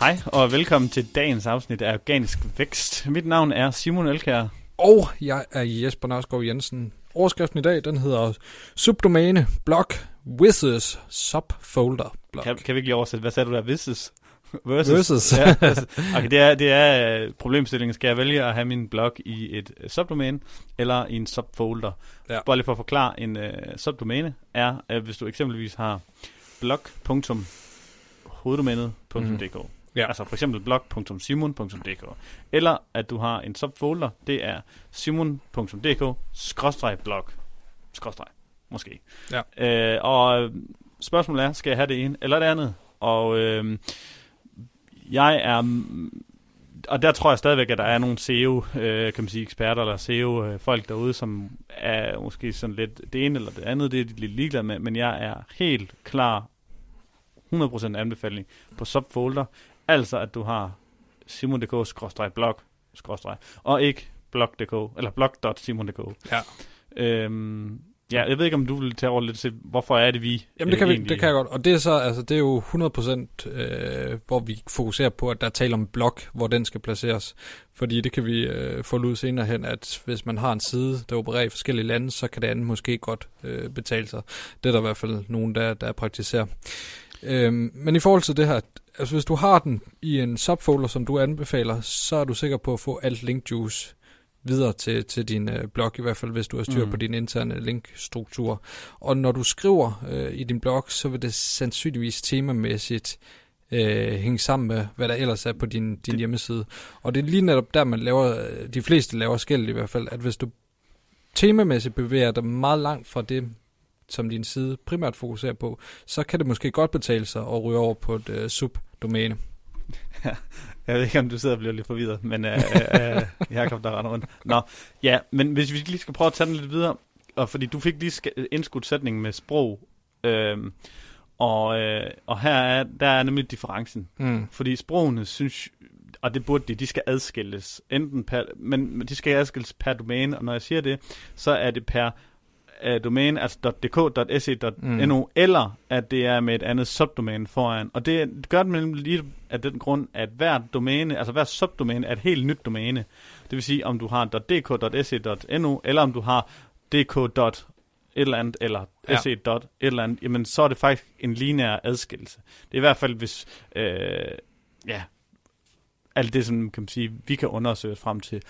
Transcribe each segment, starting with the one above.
Hej og velkommen til dagens afsnit af Organisk Vækst. Mit navn er Simon Elkær. Og jeg er Jesper Nørskov Jensen. Overskriften i dag, den hedder Subdomæne Block Wizards Subfolder Block. Kan, kan vi ikke lige oversætte, hvad sagde du der? Versus? Versus. Versus. ja, altså, okay, det er, det er øh, problemstillingen. Skal jeg vælge at have min blog i et øh, subdomæne eller i en subfolder? Ja. Bare lige for at forklare, en uh, subdomæne er, uh, hvis du eksempelvis har blog.hoveddomænet.dk. Mm. Ja. Altså for eksempel blog.simon.dk. Eller at du har en subfolder, det er simon.dk blog skråstreg måske. Ja. Øh, og spørgsmålet er, skal jeg have det ene eller det andet? Og øh, jeg er og der tror jeg stadigvæk, at der er nogle SEO, øh, kan man sige, eksperter eller SEO-folk derude, som er måske sådan lidt det ene eller det andet, det er de lidt ligeglade med, men jeg er helt klar 100% anbefaling på subfolder, altså at du har simon.dk-blog, og ikke blog.dk, eller blog.simon.dk. Ja. Øhm, ja, jeg ved ikke, om du vil tage over lidt til, hvorfor er det vi Jamen det kan, vi, egentlig... det kan jeg godt, og det er så, altså det er jo 100% øh, hvor vi fokuserer på, at der er tale om en blok, hvor den skal placeres. Fordi det kan vi øh, få ud senere hen, at hvis man har en side, der opererer i forskellige lande, så kan det andet måske godt øh, betale sig. Det er der i hvert fald nogen, der, der praktiserer. Øhm, men i forhold til det her, altså hvis du har den i en subfolder, som du anbefaler, så er du sikker på at få alt link juice videre til, til din øh, blog, i hvert fald hvis du har styr mm. på din interne linkstruktur. Og når du skriver øh, i din blog, så vil det sandsynligvis temamæssigt øh, hænge sammen med, hvad der ellers er på din, din hjemmeside. Og det er lige netop der, man laver, de fleste laver skæld i hvert fald, at hvis du temamæssigt bevæger dig meget langt fra det, som din side primært fokuserer på, så kan det måske godt betale sig at ryge over på et øh, subdomæne. Jeg ved ikke, om du sidder og bliver lidt forvirret, men øh, øh, jeg kom der ret rundt. Nå, ja, men hvis vi lige skal prøve at tage den lidt videre, og fordi du fik lige indskudt sætningen med sprog, øh, og, øh, og her er, der er nemlig differencen. Mm. Fordi sprogene synes, og det burde de, de skal adskilles, enten per, men de skal adskilles per domæne, og når jeg siger det, så er det per uh, domæne, altså .dk.se.no, mm. eller at det er med et andet subdomæne foran. Og det, gør det mellem lige af den grund, at hvert domæne, altså hvert subdomæne er et helt nyt domæne. Det vil sige, om du har .dk.se.no, eller om du har dk. et eller andet, eller ja. se. et eller andet, jamen så er det faktisk en lineær adskillelse. Det er i hvert fald, hvis, øh, ja, alt det, som kan man sige, vi kan undersøge frem til.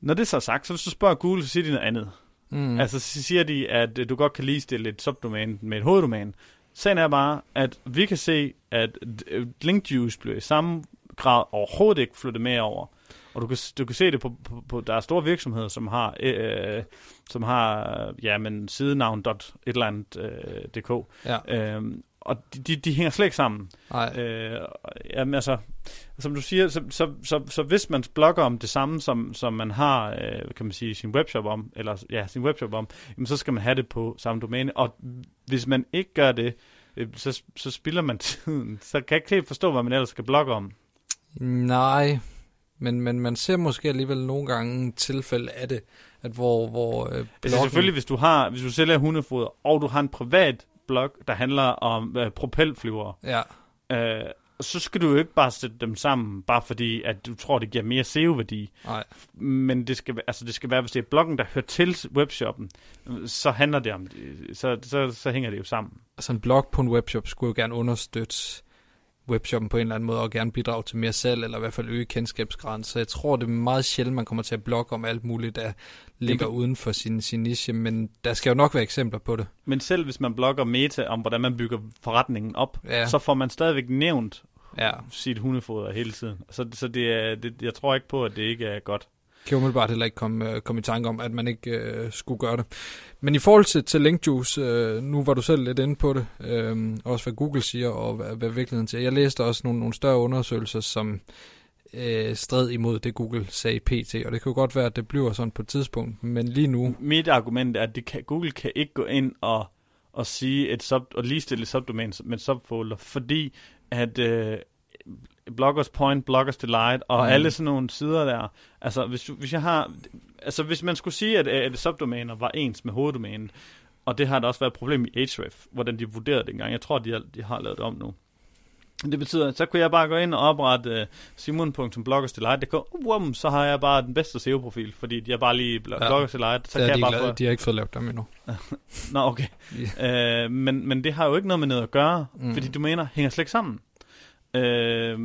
Når det så er sagt, så du spørger Google, så siger de noget andet. Mm. Altså, så siger de, at du godt kan ligestille et subdomæne med et hoveddomæne. Sagen er bare, at vi kan se, at linkjuice bliver i samme grad overhovedet ikke flyttet med over. Og du kan, du kan se det på, på, på, der er store virksomheder, som har, øh, som har ja, men sidenavn dot et eller andet øh, dk. Ja. Øhm, og de, de, de hænger slet ikke sammen. Nej. Øh, jamen, altså, som du siger, så, så, så, så hvis man blogger om det samme, som, som man har, øh, kan man sige, sin webshop om, eller ja, sin webshop om, jamen, så skal man have det på samme domæne. Og hvis man ikke gør det, øh, så, så spilder man tiden. Så kan jeg ikke helt forstå, hvad man ellers skal blogge om. Nej, men, men man ser måske alligevel nogle gange tilfælde af det, at hvor, hvor øh, bloggen... Altså selvfølgelig, hvis du, har, hvis du sælger hundefoder, og du har en privat blog, der handler om øh, propelflyvere, ja. øh, så skal du jo ikke bare sætte dem sammen, bare fordi, at du tror, det giver mere SEO-værdi. Nej. Men det skal, altså, det skal være, hvis det er bloggen, der hører til webshoppen, så handler det om det. Så, så, så hænger det jo sammen. Altså en blog på en webshop skulle jo gerne understøtte webshoppen på en eller anden måde, og gerne bidrage til mere salg, eller i hvert fald øge kendskabsgraden. Så jeg tror, det er meget sjældent, man kommer til at blogge om alt muligt, der ligger uden for sin, sin niche, men der skal jo nok være eksempler på det. Men selv hvis man blogger meta om, hvordan man bygger forretningen op, ja. så får man stadigvæk nævnt ja. sit hundefoder hele tiden. Så, så det er, det, jeg tror ikke på, at det ikke er godt kan umiddelbart heller ikke komme, øh, komme i tanke om, at man ikke øh, skulle gøre det. Men i forhold til, til Linkjuice, øh, nu var du selv lidt inde på det, øh, også hvad Google siger, og hvad, hvad virkeligheden siger. Jeg læste også nogle, nogle større undersøgelser, som øh, stred imod det, Google sagde pt. Og det kan jo godt være, at det bliver sådan på et tidspunkt, men lige nu... Mit argument er, at det kan, Google kan ikke gå ind og, og sige et sub, og ligestille et subdomæne med et subfolder, fordi at... Øh, Bloggers Point, Bloggers Delight og mm. alle sådan nogle sider der. Altså, hvis, du, hvis jeg har... Altså, hvis man skulle sige, at, at subdomæner var ens med hoveddomænet, og det har der også været et problem i Ahrefs, hvordan de vurderede det engang. Jeg tror, de har, de har lavet det om nu. Det betyder, så kunne jeg bare gå ind og oprette uh, simon.bloggersdelight.dk, Wum, så har jeg bare den bedste SEO-profil, fordi er bare lige bl- Ja. bloggersdelight, så Det kan jeg bare glade. få... de har ikke fået lavet dem endnu. Nå, okay. Øh, men, men det har jo ikke noget med noget at gøre, Mm. fordi domæner hænger slet ikke sammen. Øh,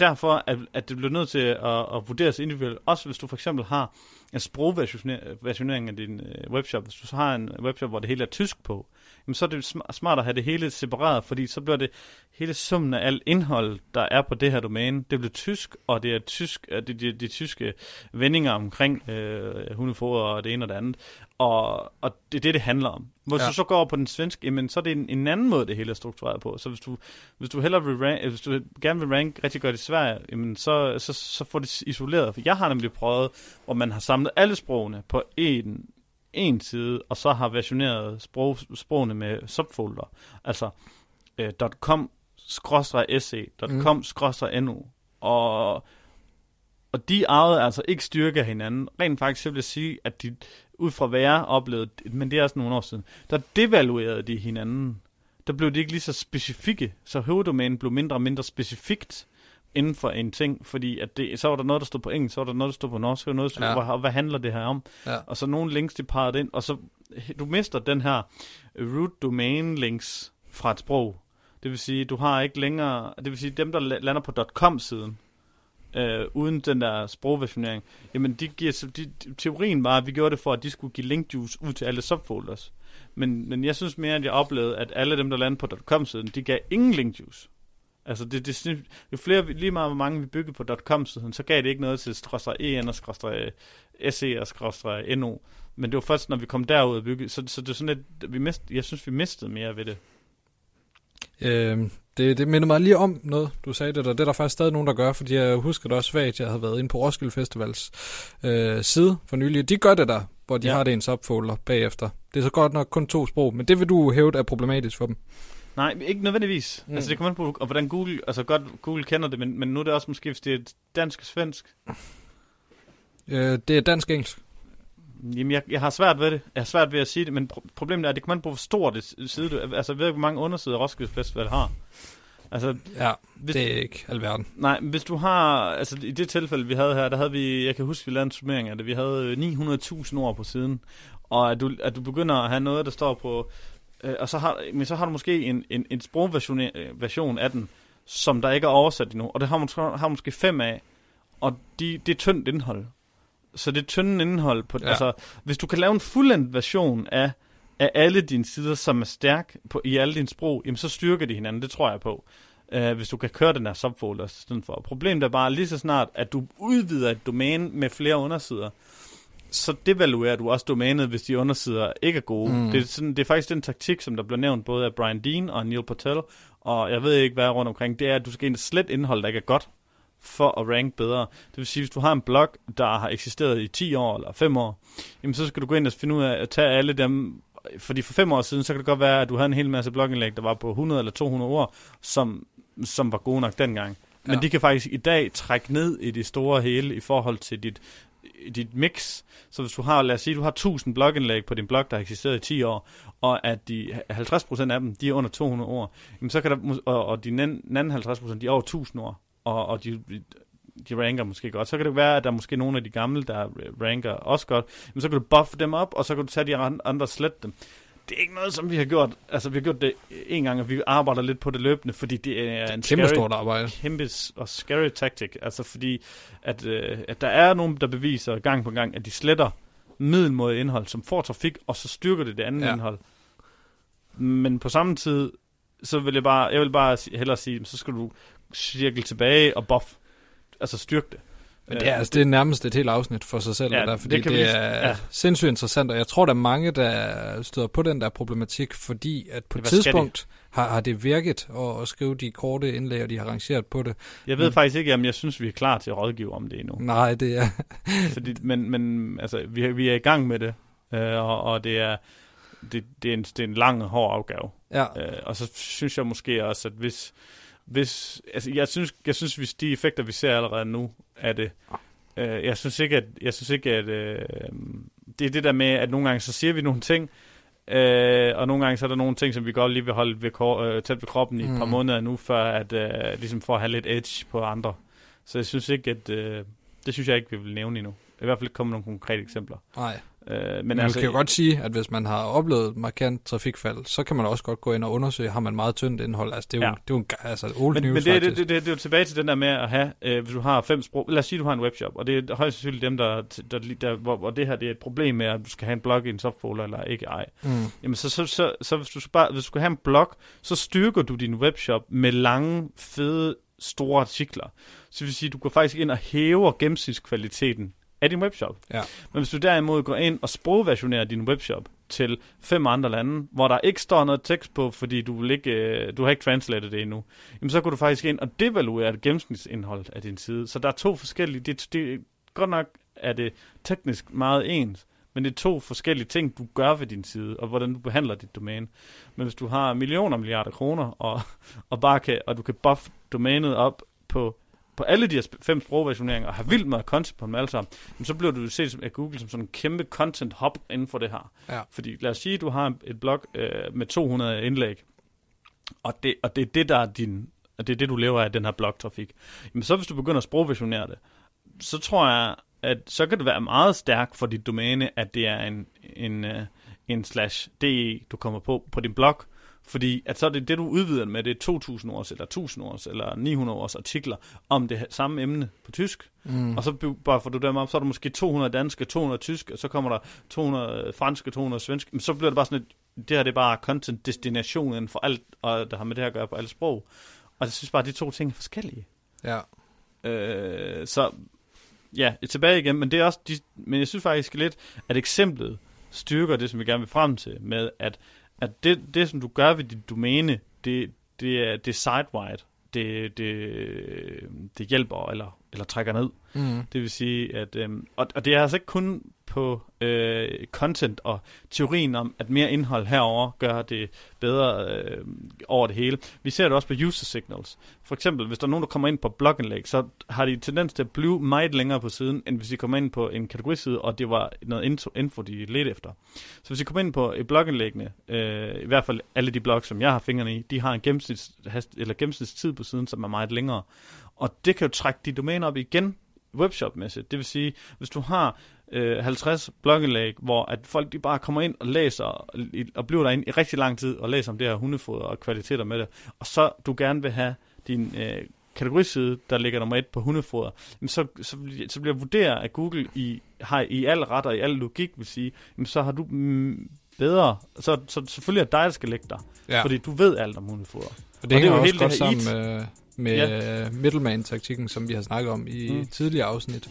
derfor at, at det bliver nødt til at, at vurderes individuelt, også hvis du for eksempel har en sprogversionering øh, af din øh, webshop. Hvis du så har en webshop, hvor det hele er tysk på, jamen, så er det sm- smart at have det hele separeret, fordi så bliver det hele summen af alt indhold, der er på det her domæne, det bliver tysk, og det er tysk, øh, det, det, de tyske vendinger omkring øh, hundefoder og det ene og det andet. Og, og det er det, det handler om. Hvis Ja. du så går over på den svenske, jamen, så er det en, en anden måde, det hele er struktureret på. Så hvis du, hvis du hellere vil rank, hvis du gerne vil rank rigtig godt i Sverige, jamen, så, så, så får det isoleret. For jeg har nemlig prøvet, hvor man har samlet alle sprogene på en, en side, og så har versioneret sprog, sprogene med subfolder. Altså øh, .com se, .com no. Og, og de arvede altså ikke styrke af hinanden. Rent faktisk så vil jeg sige, at de, ud fra hvad jeg oplevede, men det er også nogle år siden, der devaluerede de hinanden. Der blev de ikke lige så specifikke, så hoveddomænen blev mindre og mindre specifikt inden for en ting, fordi at det, så var der noget, der stod på engelsk, så var der noget, der stod på norsk, så var der noget, der stod, Ja. hvad, hvad handler det her om? Ja. Og så nogle links, de pegede ind, og så du mister den her root domain links fra et sprog. Det vil sige, du har ikke længere, det vil sige, dem, der la- lander på .com-siden, øh, uden den der sprogversionering, jamen de giver, så- de, teorien var, at vi gjorde det for, at de skulle give link juice ud til alle subfolders. Men, men jeg synes mere, at jeg oplevede, at alle dem, der landede på .com-siden, de gav ingen link juice. Altså, det, det, jo flere, lige meget hvor mange vi byggede på .com-siden, så gav det ikke noget til skråstreg en og skråstreg se og skråstreg no. Men det var først, når vi kom derud og bygge, så, så det er sådan lidt, vi mist, jeg synes, vi mistede mere ved det. Øh, det, det minder mig lige om noget, du sagde det der. Det er der faktisk stadig nogen, der gør, fordi jeg husker det også svagt. Jeg havde været inde på Roskilde Festivals øh, side for nylig. De gør det der, hvor de ja. Har det i en subfolder bagefter. Det er så godt nok kun to sprog, men det vil du hæve er problematisk for dem. Nej, ikke nødvendigvis. Mm. Altså, det kommer an på, og hvordan Google, altså godt, Google kender det, men, men nu er det også måske, hvis det er dansk og svensk. Øh, det er dansk-engelsk. Jamen, jeg, jeg har svært ved det. Jeg har svært ved at sige det, men pro- problemet er, at det kommer an på, hvor stor det side du Altså, ved hvor mange undersider Roskilde Festival har. Altså, Ja, hvis, det er ikke alverden. Nej, hvis du har, altså i det tilfælde, vi havde her, der havde vi, jeg kan huske, vi lavede en summering af det, vi havde 900.000 ord på siden, og at du, at du begynder at have noget, der står på, øh, og så har, men så har du måske en, en, en sprogversion øh, version af den, som der ikke er oversat endnu, og det har måske, har måske fem af, og de, det er tyndt indhold. Så det er tyndt indhold på, Ja. altså, hvis du kan lave en fuldendt version af, af alle dine sider, som er stærk på, i alle dine sprog, jamen så styrker de hinanden, det tror jeg på øh, hvis du kan køre den her subfolder i stedet for. Problemet er bare lige så snart, at du udvider et domæne med flere undersider, så devaluerer du også domænet, hvis de undersider ikke er gode. Mm. Det, er sådan, det er faktisk den taktik, som der bliver nævnt både af Brian Dean og Neil Patel, og jeg ved ikke, hvad er rundt omkring, det er, at du skal ind slet indhold, der ikke er godt, for at rank bedre. Det vil sige, hvis du har en blog, der har eksisteret i 10 år eller 5 år, jamen så skal du gå ind og finde ud af at tage alle dem, fordi for 5 år siden, så kan det godt være, at du havde en hel masse blogindlæg, der var på 100 eller 200 ord, som, som var gode nok dengang. Men Ja. de kan faktisk i dag trække ned i det store hele i forhold til dit, dit mix. Så hvis du har, lad os sige, du har 1000 blogindlæg på din blog, der har eksisteret i 10 år, og at de 50% af dem, de er under 200 ord, jamen så kan der, og, og de anden 50%, de er over 1000 ord, og, og de, de ranker måske godt. Så kan det være, at der er måske nogle af de gamle, der ranker også godt, men så kan du buffe dem op, og så kan du tage de andre og slette dem. Det er ikke noget, som vi har gjort. Altså, vi har gjort det en gang, og vi arbejder lidt på det løbende, fordi det er en Kæmpe scary, stort arbejde. kæmpe og scary tactic. Altså, fordi at, øh, at der er nogen, der beviser gang på gang, at de sletter middelmåde indhold, som får trafik, og så styrker det det andet Ja. indhold. Men på samme tid, så vil jeg bare, jeg vil bare hellere sige, så skal du cirkel tilbage og buff. Altså styrke det. Men det er, altså, det er nærmest et helt afsnit for sig selv, Ja, der, fordi det kan det er ja. sindssygt interessant, og jeg tror, der er mange, der støder på den der problematik, fordi at på et de? tidspunkt har, har det virket at, at skrive de korte indlæg, og de har rangeret på det. Jeg ved Men- faktisk ikke, om jeg synes, vi er klar til at rådgive om det endnu. Nej, det er... Fordi, men, men altså, vi, er- vi er i gang med det, øh, og, og det er det, det, er en, det er en lang og hård opgave. Ja, Øh, og så synes jeg måske også, at hvis, hvis altså jeg synes, jeg synes, hvis de effekter, vi ser allerede nu, er det, øh, jeg synes ikke, at, jeg synes ikke, at øh, det er det der med, at nogle gange så siger vi nogle ting, Øh, og nogle gange så er der nogle ting, som vi godt lige vil holde ved, kor- øh, tæt ved kroppen i et par Mm. måneder nu, før at øh, ligesom for at have lidt edge på andre. Så jeg synes ikke, at øh, det synes jeg ikke, vi vil nævne endnu. I hvert fald ikke komme nogle konkrete eksempler. Nej, Øh, men men altså, man kan jo godt sige, at hvis man har oplevet markant trafikfald, så kan man også godt gå ind og undersøge, har man meget tyndt indhold. Altså, det er jo, Ja. det er jo en, altså, old men, news, men det, det, faktisk. det, det, det, er jo tilbage til den der med at have, øh, hvis du har fem sprog, lad os sige, du har en webshop, og det er højst sandsynligt dem, der, der, der, der hvor, hvor det her det er et problem med, at du skal have en blog i en subfolder eller ikke ej. Mm. Jamen så, så, så, så hvis, du bare, hvis du skal have en blog, så styrker du din webshop med lange, fede, store artikler. Så det vil sige, du går faktisk ind og hæver gennemsnitskvaliteten af din webshop. Ja. Men hvis du derimod går ind og sprogversionerer din webshop til fem andre lande, hvor der ikke står noget tekst på, fordi du, vil ikke, øh, du har ikke translatet det endnu, jamen så går du faktisk ind og devaluere det gennemsnitsindhold af din side. Så der er to forskellige, det, det, godt nok er det teknisk meget ens, men det er to forskellige ting, du gør ved din side, og hvordan du behandler dit domæne. Men hvis du har millioner milliarder kroner, og, og, bare kan, og du kan buffe domænet op på, på alle de her fem sprogversioneringer, og have vildt meget content på dem alle sammen, så bliver du set som, af Google som sådan en kæmpe content hub inden for det her. Ja. Fordi lad os sige, at du har et blog øh, med 200 indlæg, og det, og det er det, der er din, og det er det, du lever af, den her blogtrafik. Jamen så hvis du begynder at sprogversionere det, så tror jeg, at så kan det være meget stærkt for dit domæne, at det er en, en, øh, en slash DE, du kommer på på din blog, fordi at så er det det, du udvider med, det er 2.000 års, eller 1.000 års, eller 900 års artikler om det samme emne på tysk. Mm. Og så bare får du dem op, så er der måske 200 danske, 200 tyske, og så kommer der 200 franske, 200 svenske. Men så bliver det bare sådan et, det her det er bare content destinationen for alt, og der har med det her at gøre på alle sprog. Og jeg synes bare, at de to ting er forskellige. Ja. Øh, så ja, tilbage igen, men det er også, de, men jeg synes faktisk lidt, at eksemplet styrker det, som vi gerne vil frem til, med at, at det, det, som du gør ved dit domæne, det, det er, det er site-wide. Det, det, det hjælper eller, eller trækker ned. Mm. Det vil sige, at... Øhm, og, og det er altså ikke kun på øh, content og teorien om, at mere indhold herover gør det bedre øh, over det hele. Vi ser det også på user signals. For eksempel, hvis der er nogen, der kommer ind på blogindlæg, så har de tendens til at blive meget længere på siden, end hvis de kommer ind på en kategoriside, og det var noget info, de ledte efter. Så hvis de kommer ind på et blogindlægne, øh, i hvert fald alle de blogs, som jeg har fingrene i, de har en gennemsnits, eller gennemsnitstid på siden, som er meget længere. Og det kan jo trække de domæner op igen, webshop-mæssigt. Det vil sige, hvis du har øh, 50 blogindlæg, hvor at folk de bare kommer ind og læser og, og bliver derinde i rigtig lang tid og læser om det her hundefoder og kvaliteter med det, og så du gerne vil have din øh, kategoriside, der ligger nummer et på hundefoder, jamen så, så, så bliver vurderet af Google i, har i al ret og i al logik, vil sige, jamen så har du mm, bedre, så, så selvfølgelig er det dig, der skal lægge dig, Ja. fordi du ved alt om hundefoder. Og det Og det er jo også hele godt det sammen med, med ja. middleman-taktikken, som vi har snakket om i mm. tidligere afsnit.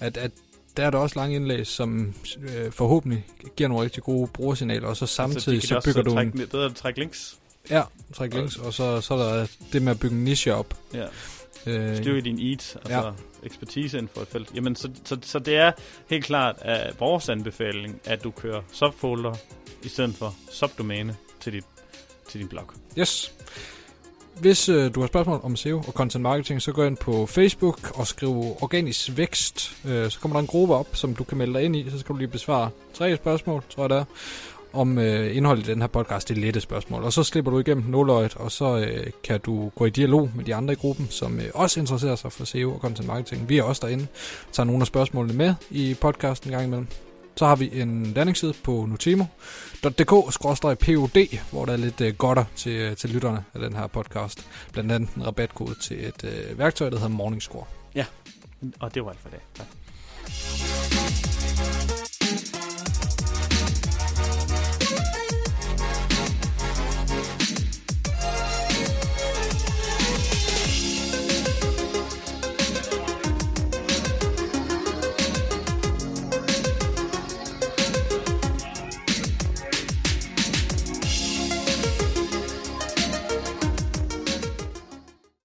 At, at der er der også lange indlæg, som øh, forhåbentlig giver nogle rigtig gode brugersignaler, og så samtidig altså, de kan så bygger du en... trække, bedre at trække links. Ja, træk links, og så, så er der det med at bygge en niche op. Ja. Øh, styrke din EAT, altså Ja. ekspertise inden for et felt. Jamen, så, så, så det er helt klart at vores anbefaling, at du kører subfolder i stedet for subdomæne til, dit, til din blog. Yes. Hvis øh, du har spørgsmål om SEO og content marketing, så gå ind på Facebook og skriv organisk vækst. Øh, så kommer der en gruppe op, som du kan melde dig ind i. Så skal du lige besvare tre spørgsmål, tror jeg det er, om øh, indholdet i den her podcast. Det er lette spørgsmål. Og så slipper du igennem nåløjet, og så øh, kan du gå i dialog med de andre i gruppen, som øh, også interesserer sig for SEO og content marketing. Vi er også derinde, tager nogle af spørgsmålene med i podcasten en gang imellem. Så har vi en landingsside på notimo.dk-pod, hvor der er lidt øh, godter til, øh, til lytterne af den her podcast. Blandt andet en rabatkode til et øh, værktøj, der hedder Morningscore. Og det var alt for i dag. Tak.